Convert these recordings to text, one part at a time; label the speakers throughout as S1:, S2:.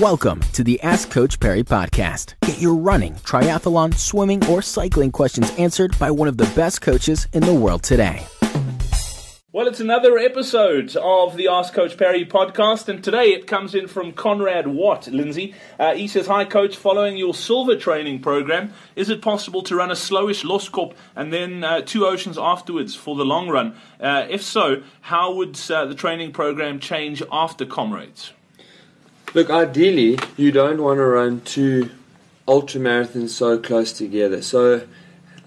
S1: Welcome to the Ask Coach Parry podcast. Get your running, triathlon, swimming, or cycling questions answered by one of the best coaches in the world today.
S2: Well, it's another episode of the Ask Coach Parry podcast, and today it comes in from Conrad Watt, Lindsay. Uh, he says, Hi, Coach, following your silver training program, is it possible to run a slowish Loskop and then uh, two oceans afterwards for the long run? Uh, if so, how would uh, the training program change after Comrades?
S3: Look, ideally, you don't want to run two ultra marathons so close together. So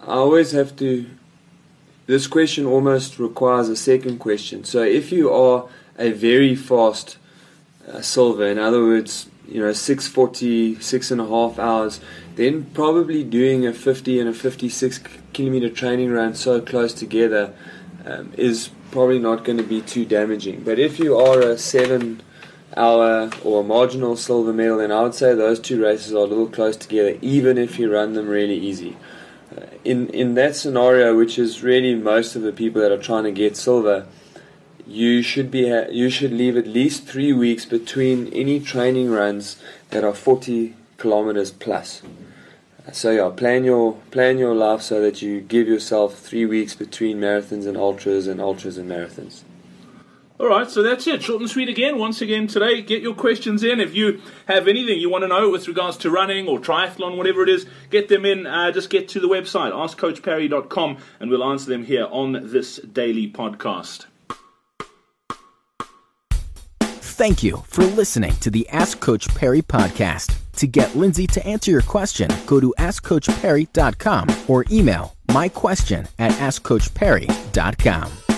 S3: I always have to. This question almost requires a second question. So if you are a very fast uh, silver, in other words, you know, 640, six and a half hours, then probably doing a 50 and a 56 kilometer training run so close together um, is probably not going to be too damaging. But if you are a seven hour or marginal silver medal, then I would say those two races are a little close together, even if you run them really easy. Uh, in in that scenario, which is really most of the people that are trying to get silver, you should be ha- you should leave at least three weeks between any training runs that are 40 kilometers plus. So yeah, plan your plan your life so that you give yourself three weeks between marathons and ultras and ultras and marathons.
S2: All right, so that's it. Short and sweet again. Once again today, get your questions in. If you have anything you want to know with regards to running or triathlon, whatever it is, get them in. Uh, just get to the website, askcoachparry.com, and we'll answer them here on this daily podcast.
S1: Thank you for listening to the Ask Coach Parry podcast. To get Lindsay to answer your question, go to askcoachparry.com or email my question at askcoachparry.com.